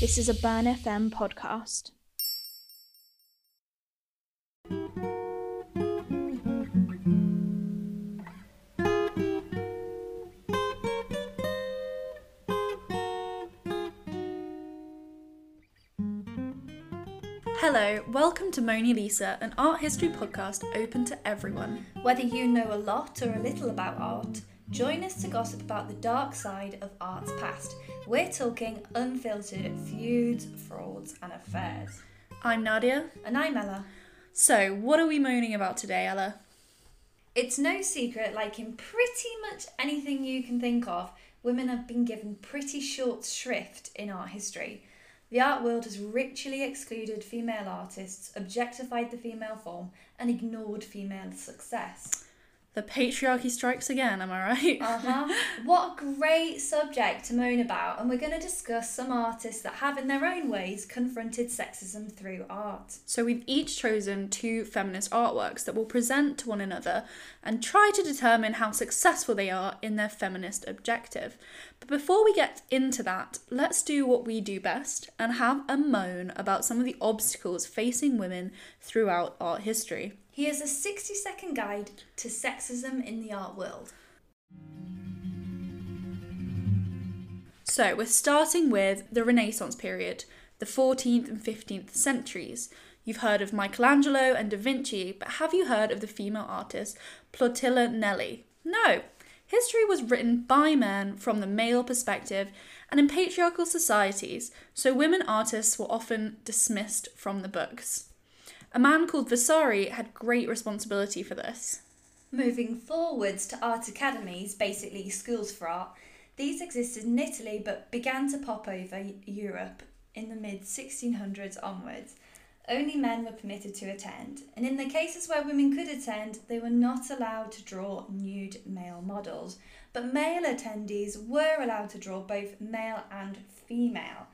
This is a Burn FM podcast. Hello, welcome to Moni Lisa, an art history podcast open to everyone. Whether you know a lot or a little about art, join us to gossip about the dark side of art's past. We're talking unfiltered feuds, frauds, and affairs. I'm Nadia. And I'm Ella. So, what are we moaning about today, Ella? It's no secret, like in pretty much anything you can think of, women have been given pretty short shrift in art history. The art world has ritually excluded female artists, objectified the female form, and ignored female success. The patriarchy strikes again, am I right? Uh huh. what a great subject to moan about, and we're going to discuss some artists that have, in their own ways, confronted sexism through art. So, we've each chosen two feminist artworks that we'll present to one another and try to determine how successful they are in their feminist objective. But before we get into that, let's do what we do best and have a moan about some of the obstacles facing women throughout art history. Here's a 60 second guide to sexism in the art world. So, we're starting with the Renaissance period, the 14th and 15th centuries. You've heard of Michelangelo and Da Vinci, but have you heard of the female artist Plautilla Nelli? No. History was written by men from the male perspective and in patriarchal societies, so women artists were often dismissed from the books. A man called Vasari had great responsibility for this. Moving forwards to art academies, basically schools for art, these existed in Italy but began to pop over Europe in the mid 1600s onwards. Only men were permitted to attend, and in the cases where women could attend, they were not allowed to draw nude male models. But male attendees were allowed to draw both male and female,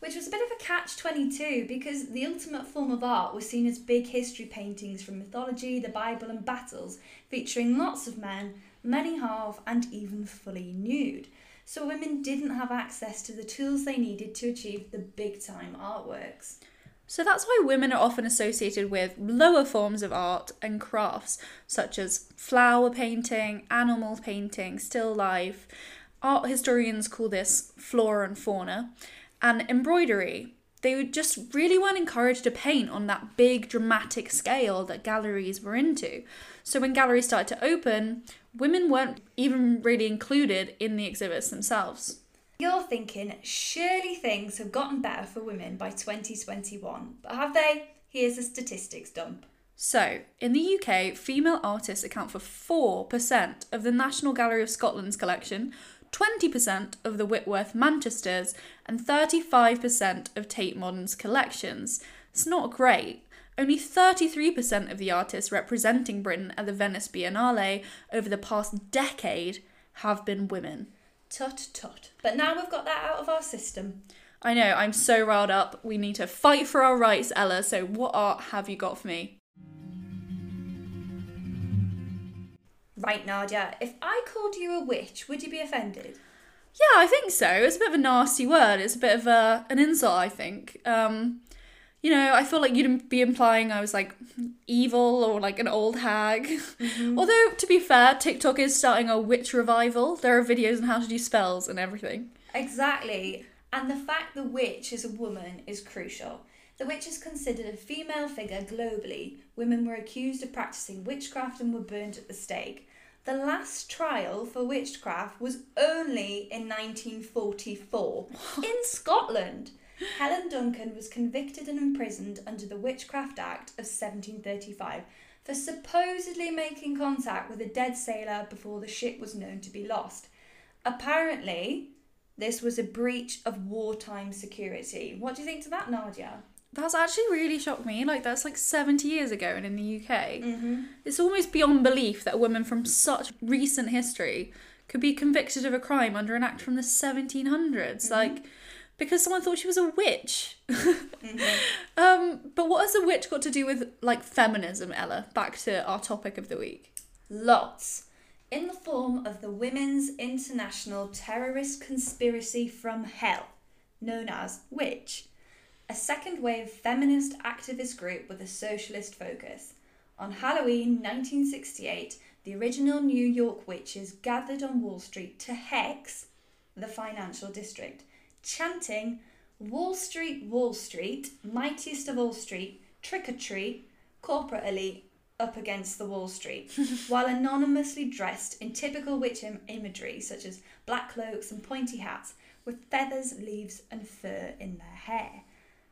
which was a bit of a catch 22 because the ultimate form of art was seen as big history paintings from mythology, the Bible, and battles, featuring lots of men, many half, and even fully nude so women didn't have access to the tools they needed to achieve the big time artworks. So that's why women are often associated with lower forms of art and crafts, such as flower painting, animal painting, still life. Art historians call this flora and fauna, and embroidery. They just really weren't encouraged to paint on that big dramatic scale that galleries were into. So when galleries started to open, women weren't even really included in the exhibits themselves. You're thinking, surely things have gotten better for women by 2021, but have they? Here's a statistics dump. So, in the UK, female artists account for 4% of the National Gallery of Scotland's collection, 20% of the Whitworth Manchester's, and 35% of Tate Modern's collections. It's not great. Only 33% of the artists representing Britain at the Venice Biennale over the past decade have been women. Tut tut. But now we've got that out of our system. I know, I'm so riled up. We need to fight for our rights, Ella. So, what art have you got for me? Right, Nadia, if I called you a witch, would you be offended? Yeah, I think so. It's a bit of a nasty word. It's a bit of a, an insult, I think. Um, you know, I feel like you'd be implying I was like evil or like an old hag. Mm-hmm. Although, to be fair, TikTok is starting a witch revival. There are videos on how to do spells and everything. Exactly. And the fact the witch is a woman is crucial. The witch is considered a female figure globally. Women were accused of practicing witchcraft and were burned at the stake. The last trial for witchcraft was only in 1944 in Scotland. Helen Duncan was convicted and imprisoned under the Witchcraft Act of 1735 for supposedly making contact with a dead sailor before the ship was known to be lost. Apparently, this was a breach of wartime security. What do you think to that, Nadia? That's actually really shocked me. Like, that's like 70 years ago and in the UK. Mm-hmm. It's almost beyond belief that a woman from such recent history could be convicted of a crime under an act from the 1700s. Mm-hmm. Like, because someone thought she was a witch. mm-hmm. um, but what has a witch got to do with like feminism, Ella? Back to our topic of the week. Lots. In the form of the Women's International Terrorist Conspiracy from Hell. known as Witch, a second wave feminist activist group with a socialist focus. On Halloween 1968, the original New York witches gathered on Wall Street to hex the financial district, chanting, Wall Street, Wall Street, mightiest of all street, trick or treat, corporate elite, up against the Wall Street, while anonymously dressed in typical witch Im- imagery such as black cloaks and pointy hats with feathers, leaves, and fur in their hair.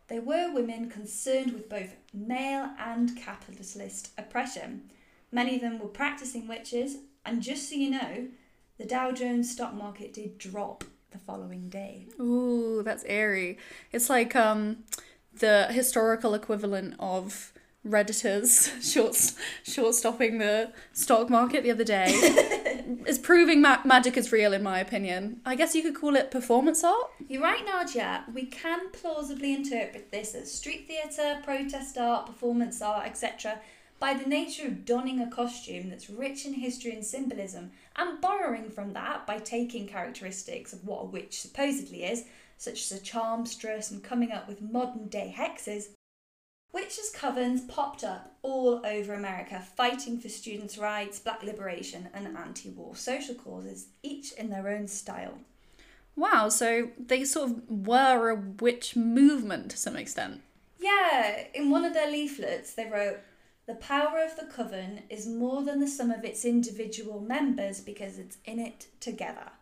They were women concerned with both male and capitalist oppression. Many of them were practicing witches, and just so you know, the Dow Jones stock market did drop the following day. Ooh, that's airy. It's like um the historical equivalent of Redditors short short stopping the stock market the other day. is proving ma- magic is real in my opinion. I guess you could call it performance art. You're right, Nadia. We can plausibly interpret this as street theatre, protest art, performance art, etc., by the nature of donning a costume that's rich in history and symbolism, and borrowing from that by taking characteristics of what a witch supposedly is, such as a charmstress, and coming up with modern day hexes. Witches' covens popped up all over America, fighting for students' rights, black liberation, and anti war social causes, each in their own style. Wow, so they sort of were a witch movement to some extent. Yeah, in one of their leaflets, they wrote, The power of the coven is more than the sum of its individual members because it's in it together.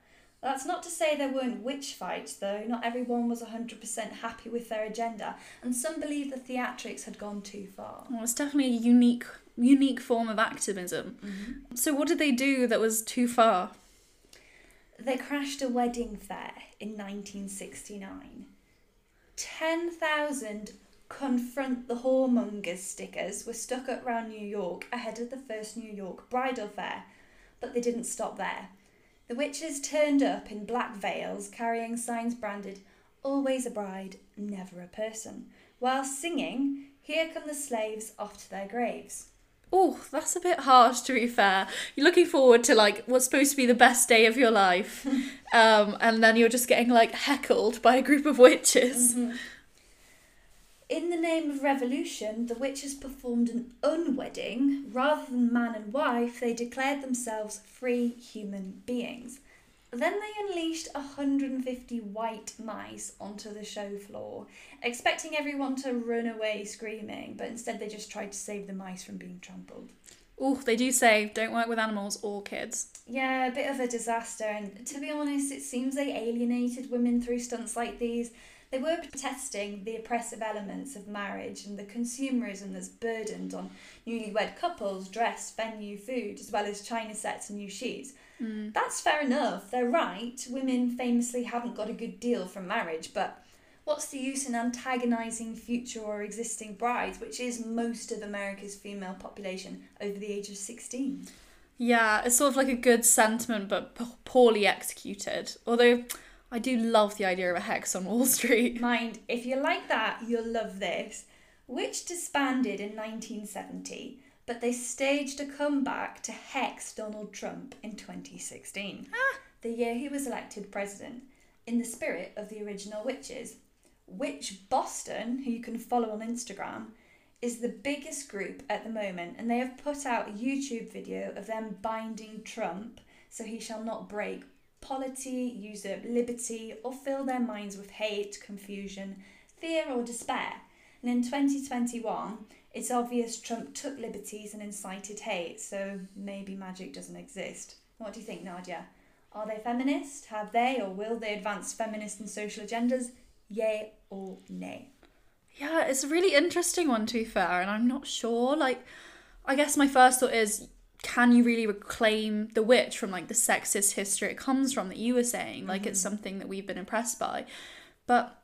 That's not to say there weren't witch fights, though. Not everyone was 100% happy with their agenda, and some believe the theatrics had gone too far. Well, it's definitely a unique unique form of activism. Mm-hmm. So what did they do that was too far? They crashed a wedding fair in 1969. 10,000 Confront the Whoremongers stickers were stuck up around New York ahead of the first New York bridal fair, but they didn't stop there. The witches turned up in black veils carrying signs branded Always a bride, never a person, while singing Here come the slaves off to their graves. Oh, that's a bit harsh to be fair. You're looking forward to like what's supposed to be the best day of your life. um, and then you're just getting like heckled by a group of witches. In the name of revolution, the witches performed an unwedding. Rather than man and wife, they declared themselves free human beings. Then they unleashed 150 white mice onto the show floor, expecting everyone to run away screaming, but instead they just tried to save the mice from being trampled. Oh, they do say don't work with animals or kids. Yeah, a bit of a disaster, and to be honest, it seems they alienated women through stunts like these. They were protesting the oppressive elements of marriage and the consumerism that's burdened on newlywed couples, dress, venue, food, as well as china sets and new shoes. Hmm. That's fair enough, they're right. Women famously haven't got a good deal from marriage, but what's the use in antagonising future or existing brides, which is most of America's female population over the age of 16? Yeah, it's sort of like a good sentiment but poorly executed. Although I do love the idea of a hex on Wall Street. Mind, if you like that, you'll love this. Witch disbanded in 1970, but they staged a comeback to hex Donald Trump in 2016, ah. the year he was elected president, in the spirit of the original witches. Witch Boston, who you can follow on Instagram, is the biggest group at the moment, and they have put out a YouTube video of them binding Trump so he shall not break polity, usurp liberty, or fill their minds with hate, confusion, fear, or despair. And in 2021, it's obvious Trump took liberties and incited hate, so maybe magic doesn't exist. What do you think, Nadia? Are they feminist? Have they or will they advance feminist and social agendas? Yay or nay? Yeah, it's a really interesting one to be fair, and I'm not sure. Like, I guess my first thought is, can you really reclaim the witch from like the sexist history it comes from that you were saying? Like, it's mm-hmm. something that we've been impressed by, but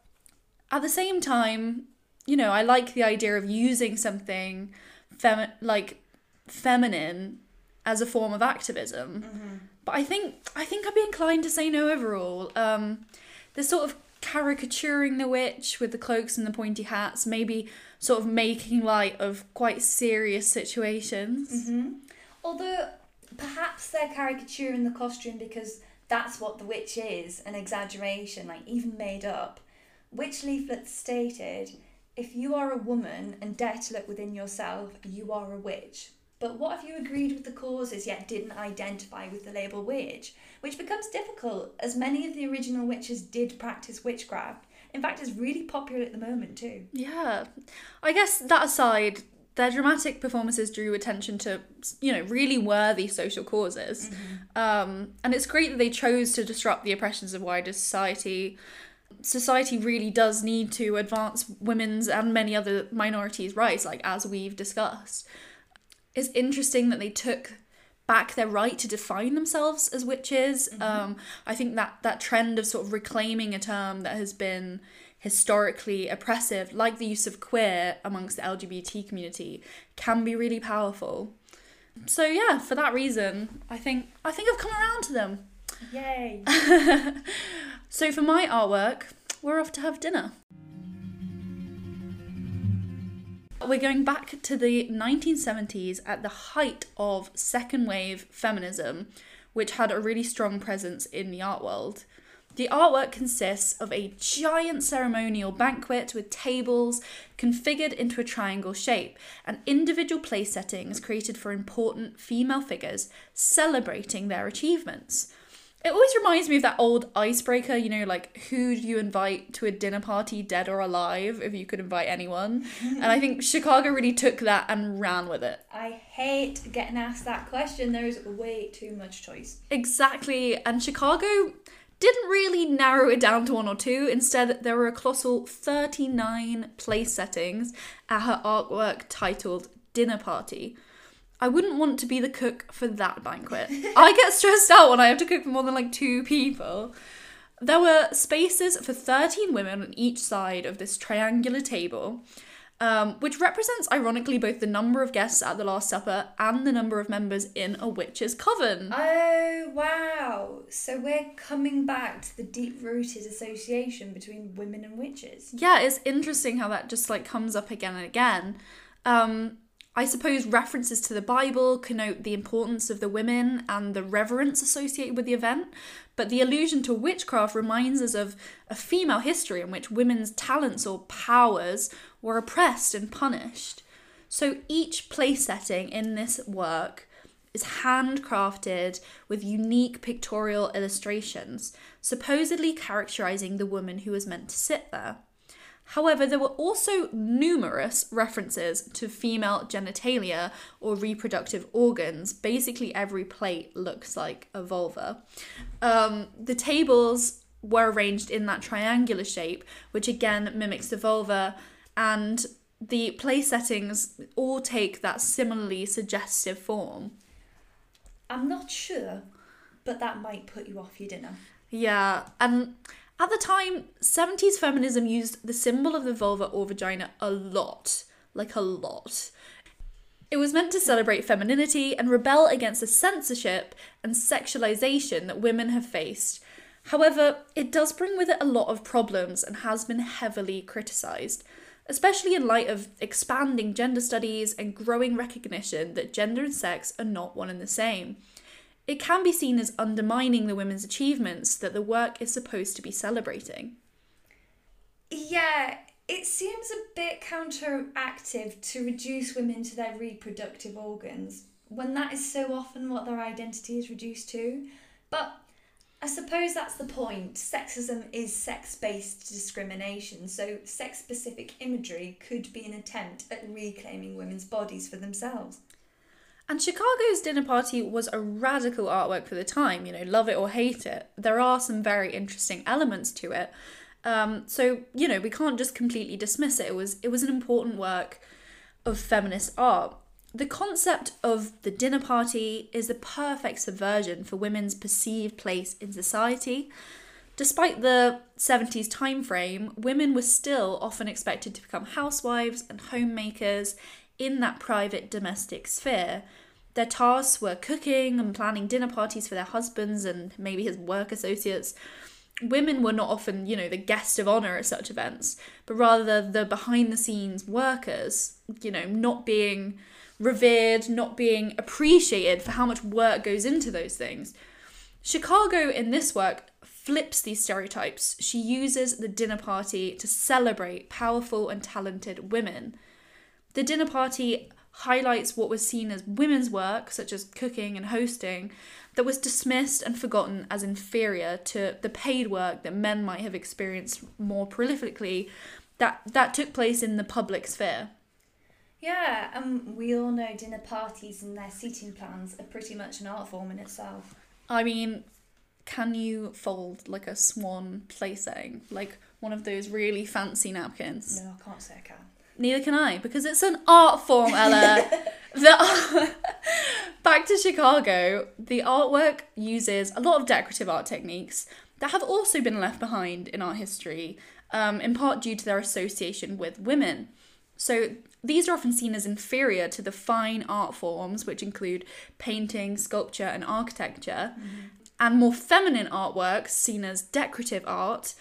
at the same time, you know, I like the idea of using something femi- like feminine as a form of activism. Mm-hmm. But I think I think I'd be inclined to say no overall. Um, the sort of caricaturing the witch with the cloaks and the pointy hats, maybe sort of making light of quite serious situations. Mm-hmm. Although perhaps they're caricaturing the costume because that's what the witch is an exaggeration, like even made up. Witch leaflets stated, If you are a woman and dare to look within yourself, you are a witch. But what if you agreed with the causes yet didn't identify with the label witch? Which becomes difficult as many of the original witches did practice witchcraft. In fact, it's really popular at the moment too. Yeah. I guess that aside, their dramatic performances drew attention to, you know, really worthy social causes. Um, and it's great that they chose to disrupt the oppressions of wider society. Society really does need to advance women's and many other minorities' rights, like as we've discussed. It's interesting that they took back their right to define themselves as witches. Um, I think that that trend of sort of reclaiming a term that has been historically oppressive, like the use of queer amongst the LGBT community, can be really powerful. So yeah, for that reason, I think I think I've come around to them. Yay! So for my artwork, we're off to have dinner. We're going back to the 1970s at the height of second wave feminism, which had a really strong presence in the art world. The artwork consists of a giant ceremonial banquet with tables configured into a triangle shape and individual place settings created for important female figures celebrating their achievements. It always reminds me of that old icebreaker, you know, like who do you invite to a dinner party, dead or alive, if you could invite anyone? and I think Chicago really took that and ran with it. I hate getting asked that question. There is way too much choice. Exactly. And Chicago didn't really narrow it down to one or two. Instead, there were a colossal 39 place settings at her artwork titled Dinner Party. I wouldn't want to be the cook for that banquet. I get stressed out when I have to cook for more than like two people. There were spaces for 13 women on each side of this triangular table, um, which represents, ironically, both the number of guests at the Last Supper and the number of members in a witch's coven. Oh, wow. So we're coming back to the deep rooted association between women and witches. yeah, it's interesting how that just like comes up again and again. Um, I suppose references to the Bible connote the importance of the women and the reverence associated with the event, but the allusion to witchcraft reminds us of a female history in which women's talents or powers were oppressed and punished. So each place setting in this work is handcrafted with unique pictorial illustrations, supposedly characterizing the woman who was meant to sit there. However, there were also numerous references to female genitalia or reproductive organs. Basically, every plate looks like a vulva. Um, the tables were arranged in that triangular shape, which again mimics the vulva, and the place settings all take that similarly suggestive form. I'm not sure, but that might put you off your dinner. Yeah, and at the time, 70s feminism used the symbol of the vulva or vagina a lot. Like a lot. It was meant to celebrate femininity and rebel against the censorship and sexualization that women have faced. However, it does bring with it a lot of problems and has been heavily criticized, especially in light of expanding gender studies and growing recognition that gender and sex are not one and the same it can be seen as undermining the women's achievements that the work is supposed to be celebrating. Yeah, it seems a bit counteractive to reduce women to their reproductive organs when that is so often what their identity is reduced to. But I suppose that's the point. Sexism is sex based discrimination, so sex specific imagery could be an attempt at reclaiming women's bodies for themselves. And Chicago's dinner party was a radical artwork for the time, you know, love it or hate it. There are some very interesting elements to it. Um, so, you know, we can't just completely dismiss it. It was it was an important work of feminist art. The concept of the dinner party is the perfect subversion for women's perceived place in society. Despite the 70s time frame, women were still often expected to become housewives and homemakers in that private domestic sphere. Their tasks were cooking and planning dinner parties for their husbands and maybe his work associates. Women were not often, you know, the guest of honor at such events, but rather the behind the scenes workers, you know, not being revered, not being appreciated for how much work goes into those things. Chicago in this work flips these stereotypes. She uses the dinner party to celebrate powerful and talented women. The dinner party highlights what was seen as women's work, such as cooking and hosting, that was dismissed and forgotten as inferior to the paid work that men might have experienced more prolifically that, that took place in the public sphere. Yeah, and we all know dinner parties and their seating plans are pretty much an art form in itself. I mean, can you fold like a swan placing, like one of those really fancy napkins? No, I can't say I can. Neither can I, because it's an art form, Ella. the, back to Chicago, the artwork uses a lot of decorative art techniques that have also been left behind in art history, um, in part due to their association with women. So these are often seen as inferior to the fine art forms, which include painting, sculpture, and architecture. Mm-hmm. And more feminine artworks, seen as decorative art,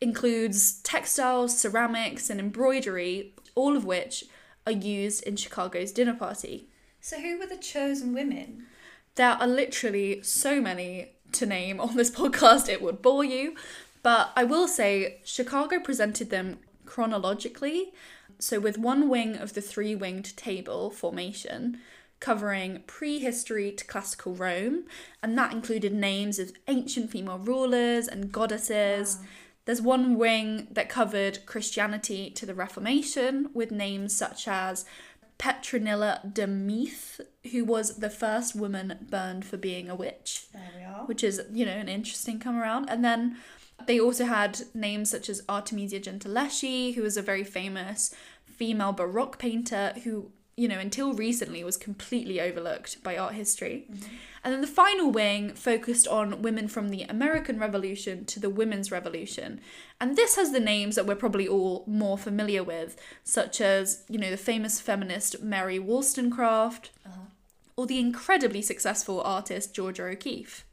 includes textiles, ceramics, and embroidery, all of which are used in Chicago's dinner party. So, who were the chosen women? There are literally so many to name on this podcast, it would bore you. But I will say, Chicago presented them chronologically. So, with one wing of the three winged table formation, covering prehistory to classical Rome, and that included names of ancient female rulers and goddesses. Wow. There's one wing that covered Christianity to the Reformation with names such as Petronilla de Meath, who was the first woman burned for being a witch. There we are. Which is, you know, an interesting come around. And then they also had names such as Artemisia Gentileschi, who was a very famous female Baroque painter who you know, until recently was completely overlooked by art history. Mm-hmm. And then the final wing focused on women from the American Revolution to the Women's Revolution. And this has the names that we're probably all more familiar with, such as, you know, the famous feminist Mary Wollstonecraft uh-huh. or the incredibly successful artist Georgia O'Keeffe.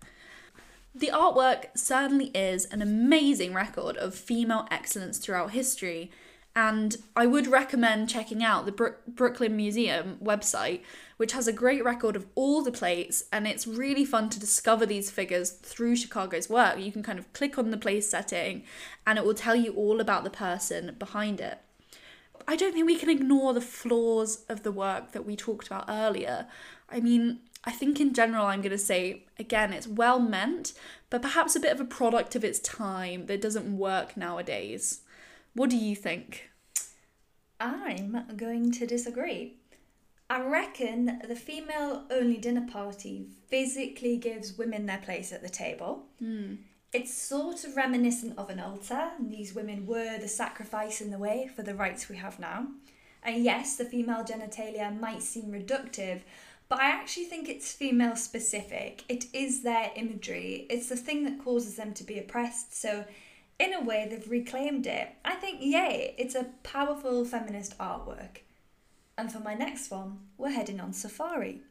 The artwork certainly is an amazing record of female excellence throughout history and I would recommend checking out the Bro- Brooklyn Museum website, which has a great record of all the plates, and it's really fun to discover these figures through Chicago's work. You can kind of click on the place setting, and it will tell you all about the person behind it. I don't think we can ignore the flaws of the work that we talked about earlier. I mean, I think in general, I'm going to say again, it's well meant, but perhaps a bit of a product of its time that doesn't work nowadays. What do you think? I'm going to disagree. I reckon the female only dinner party physically gives women their place at the table. Mm. It's sort of reminiscent of an altar, these women were the sacrifice in the way for the rights we have now. And yes, the female genitalia might seem reductive, but I actually think it's female specific. It is their imagery, it's the thing that causes them to be oppressed. So in a way, they've reclaimed it. I think, yay, it's a powerful feminist artwork. And for my next one, we're heading on safari.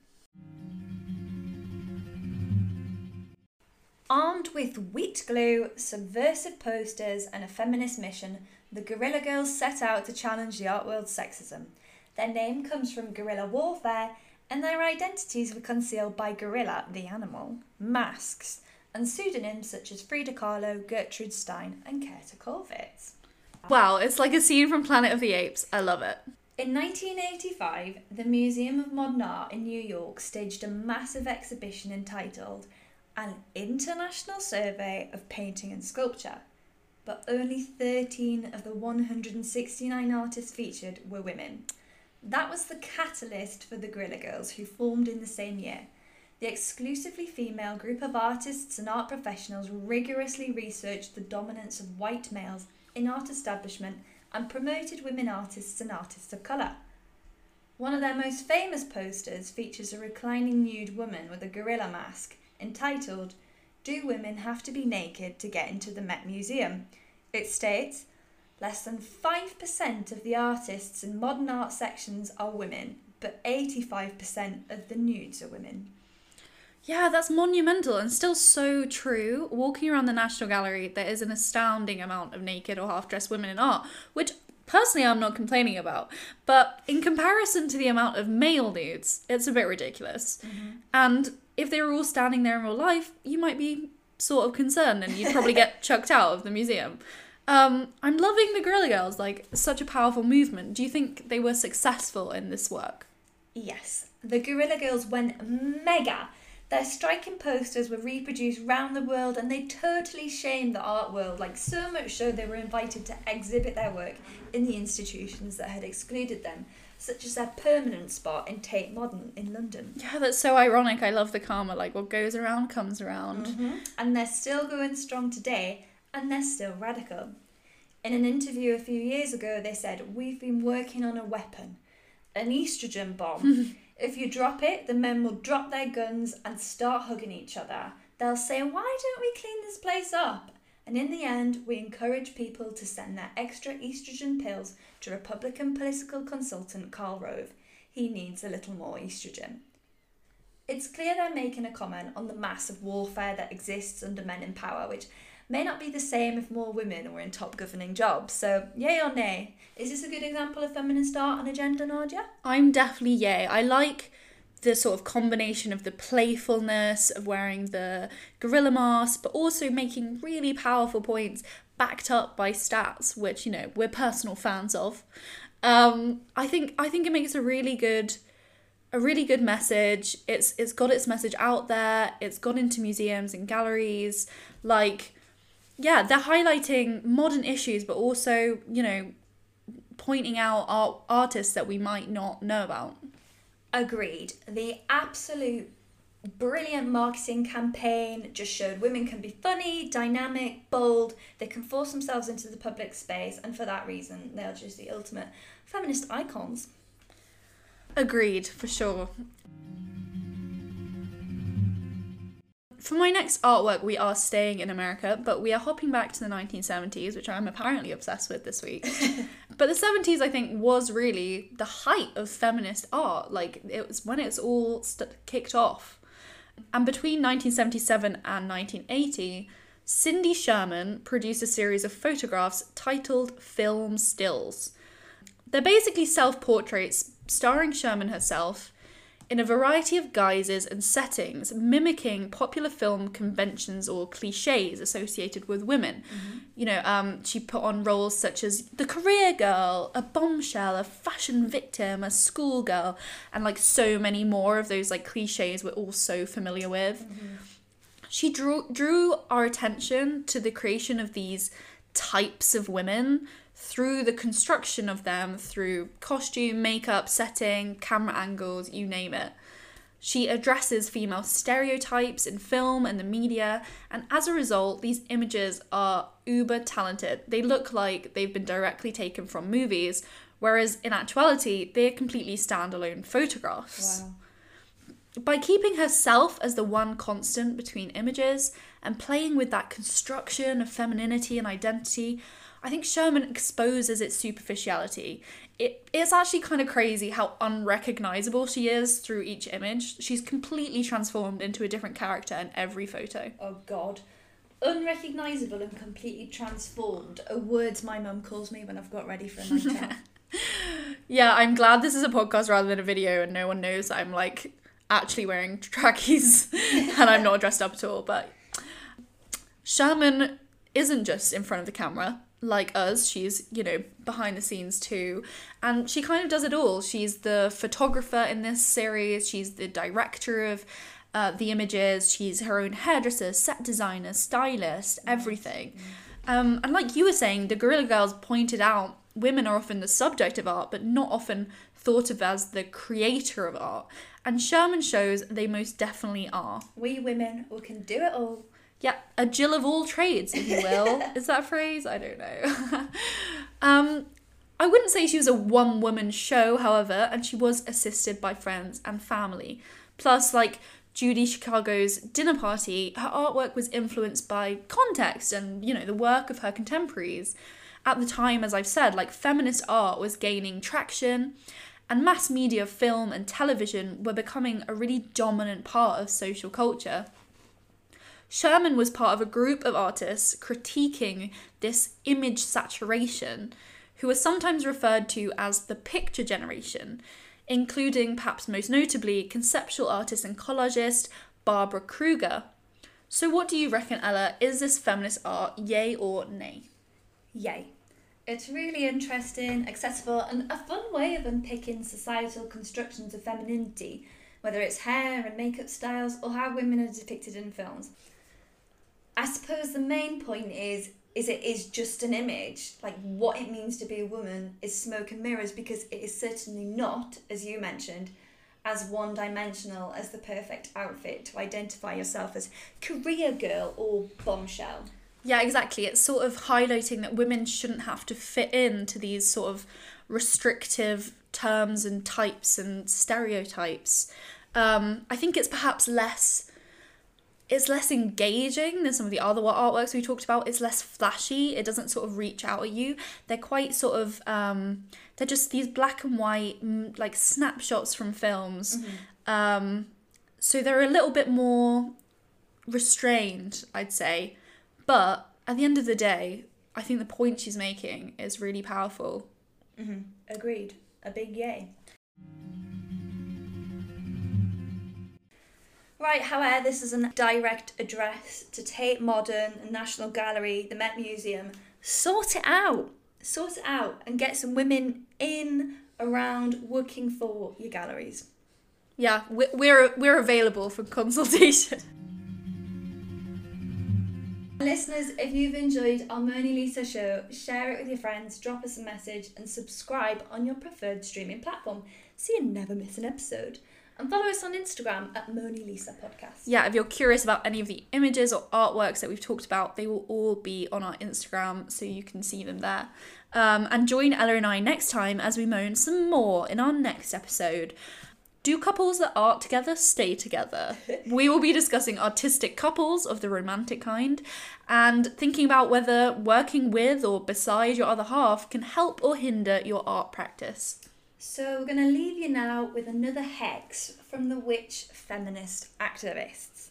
Armed with wheat glue, subversive posters, and a feminist mission, the Guerrilla Girls set out to challenge the art world's sexism. Their name comes from guerrilla warfare, and their identities were concealed by gorilla, the animal, masks, and pseudonyms such as Frida Kahlo, Gertrude Stein, and Käthe Kollwitz. Wow, it's like a scene from Planet of the Apes. I love it. In 1985, the Museum of Modern Art in New York staged a massive exhibition entitled An International Survey of Painting and Sculpture, but only 13 of the 169 artists featured were women. That was the catalyst for the Guerrilla Girls, who formed in the same year the exclusively female group of artists and art professionals rigorously researched the dominance of white males in art establishment and promoted women artists and artists of colour. One of their most famous posters features a reclining nude woman with a gorilla mask entitled, Do Women Have to Be Naked to Get into the Met Museum? It states, Less than 5% of the artists in modern art sections are women, but 85% of the nudes are women. Yeah, that's monumental and still so true. Walking around the National Gallery, there is an astounding amount of naked or half dressed women in art, which personally I'm not complaining about. But in comparison to the amount of male nudes, it's a bit ridiculous. Mm-hmm. And if they were all standing there in real life, you might be sort of concerned and you'd probably get chucked out of the museum. Um, I'm loving the Guerrilla Girls, like such a powerful movement. Do you think they were successful in this work? Yes, the Guerrilla Girls went mega. Their striking posters were reproduced round the world and they totally shamed the art world, like so much so they were invited to exhibit their work in the institutions that had excluded them, such as their permanent spot in Tate Modern in London. Yeah, that's so ironic. I love the karma. Like, what goes around comes around. Mm-hmm. And they're still going strong today and they're still radical. In an interview a few years ago, they said, We've been working on a weapon, an estrogen bomb. if you drop it, the men will drop their guns and start hugging each other. They'll say, Why don't we clean this place up? And in the end, we encourage people to send their extra estrogen pills to Republican political consultant Karl Rove. He needs a little more estrogen. It's clear they're making a comment on the massive warfare that exists under men in power, which may not be the same if more women were in top governing jobs. So, yay or nay? Is this a good example of feminist art and agenda, Nadia? I'm definitely yay. I like the sort of combination of the playfulness of wearing the gorilla mask, but also making really powerful points backed up by stats, which you know we're personal fans of. Um, I think I think it makes a really good a really good message. It's it's got its message out there. It's gone into museums and galleries. Like, yeah, they're highlighting modern issues, but also you know pointing out art, artists that we might not know about. Agreed. The absolute brilliant marketing campaign just showed women can be funny, dynamic, bold, they can force themselves into the public space, and for that reason, they are just the ultimate feminist icons. Agreed, for sure. For my next artwork, we are staying in America, but we are hopping back to the 1970s, which I'm apparently obsessed with this week. but the 70s, I think, was really the height of feminist art. Like, it was when it's all st- kicked off. And between 1977 and 1980, Cindy Sherman produced a series of photographs titled Film Stills. They're basically self portraits starring Sherman herself in a variety of guises and settings, mimicking popular film conventions or cliches associated with women. Mm-hmm. You know, um, she put on roles such as the career girl, a bombshell, a fashion victim, a schoolgirl, and like so many more of those like cliches we're all so familiar with. Mm-hmm. She drew drew our attention to the creation of these types of women through the construction of them, through costume, makeup, setting, camera angles, you name it. She addresses female stereotypes in film and the media, and as a result, these images are uber talented. They look like they've been directly taken from movies, whereas in actuality, they're completely standalone photographs. Wow. By keeping herself as the one constant between images and playing with that construction of femininity and identity, I think Sherman exposes its superficiality. It, it's actually kind of crazy how unrecognizable she is through each image. She's completely transformed into a different character in every photo. Oh god. Unrecognizable and completely transformed are words my mum calls me when I've got ready for a night out. yeah, I'm glad this is a podcast rather than a video and no one knows I'm like actually wearing trackies and I'm not dressed up at all. But Sherman isn't just in front of the camera like us, she's, you know, behind the scenes too. And she kind of does it all. She's the photographer in this series, she's the director of uh, the images, she's her own hairdresser, set designer, stylist, everything. Um, and like you were saying, the Guerrilla Girls pointed out women are often the subject of art, but not often thought of as the creator of art. And Sherman shows they most definitely are. We women, we can do it all. Yeah, a Jill of all trades, if you will. Is that a phrase? I don't know. um, I wouldn't say she was a one woman show, however, and she was assisted by friends and family. Plus, like Judy Chicago's dinner party, her artwork was influenced by context and, you know, the work of her contemporaries. At the time, as I've said, like feminist art was gaining traction, and mass media, film, and television were becoming a really dominant part of social culture. Sherman was part of a group of artists critiquing this image saturation, who are sometimes referred to as the picture generation, including perhaps most notably conceptual artist and collagist Barbara Kruger. So, what do you reckon, Ella? Is this feminist art, yay or nay? Yay. It's really interesting, accessible, and a fun way of unpicking societal constructions of femininity, whether it's hair and makeup styles or how women are depicted in films. I suppose the main point is is it is just an image. Like what it means to be a woman is smoke and mirrors because it is certainly not, as you mentioned, as one dimensional as the perfect outfit to identify yourself as career girl or bombshell. Yeah, exactly. It's sort of highlighting that women shouldn't have to fit into these sort of restrictive terms and types and stereotypes. Um, I think it's perhaps less it's less engaging than some of the other artworks we talked about. It's less flashy. It doesn't sort of reach out at you. They're quite sort of um, they're just these black and white mm, like snapshots from films. Mm-hmm. Um, so they're a little bit more restrained, I'd say. But at the end of the day, I think the point she's making is really powerful. Mm-hmm. Agreed. A big yay. Right, however, this is a direct address to Tate Modern, National Gallery, the Met Museum. Sort it out. Sort it out and get some women in, around, working for your galleries. Yeah, we- we're we're available for consultation. Listeners, if you've enjoyed our Mona Lisa show, share it with your friends, drop us a message, and subscribe on your preferred streaming platform so you never miss an episode. And follow us on Instagram at Mona Lisa Podcast. Yeah, if you're curious about any of the images or artworks that we've talked about, they will all be on our Instagram, so you can see them there. Um, and join Ella and I next time as we moan some more in our next episode. Do couples that art together stay together? we will be discussing artistic couples of the romantic kind and thinking about whether working with or beside your other half can help or hinder your art practice. So we're going to leave you now with another hex from the witch feminist activists.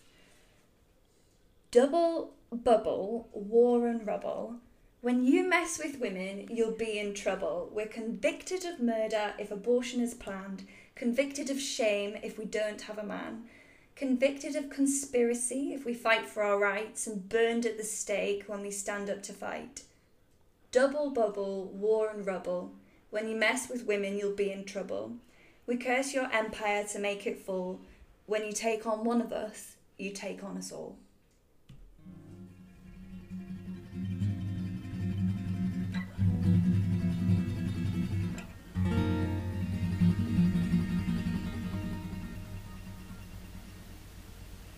Double bubble, war and rubble. When you mess with women, you'll be in trouble. We're convicted of murder if abortion is planned, convicted of shame if we don't have a man, convicted of conspiracy if we fight for our rights, and burned at the stake when we stand up to fight. Double bubble, war and rubble. When you mess with women, you'll be in trouble. We curse your empire to make it fall. When you take on one of us, you take on us all.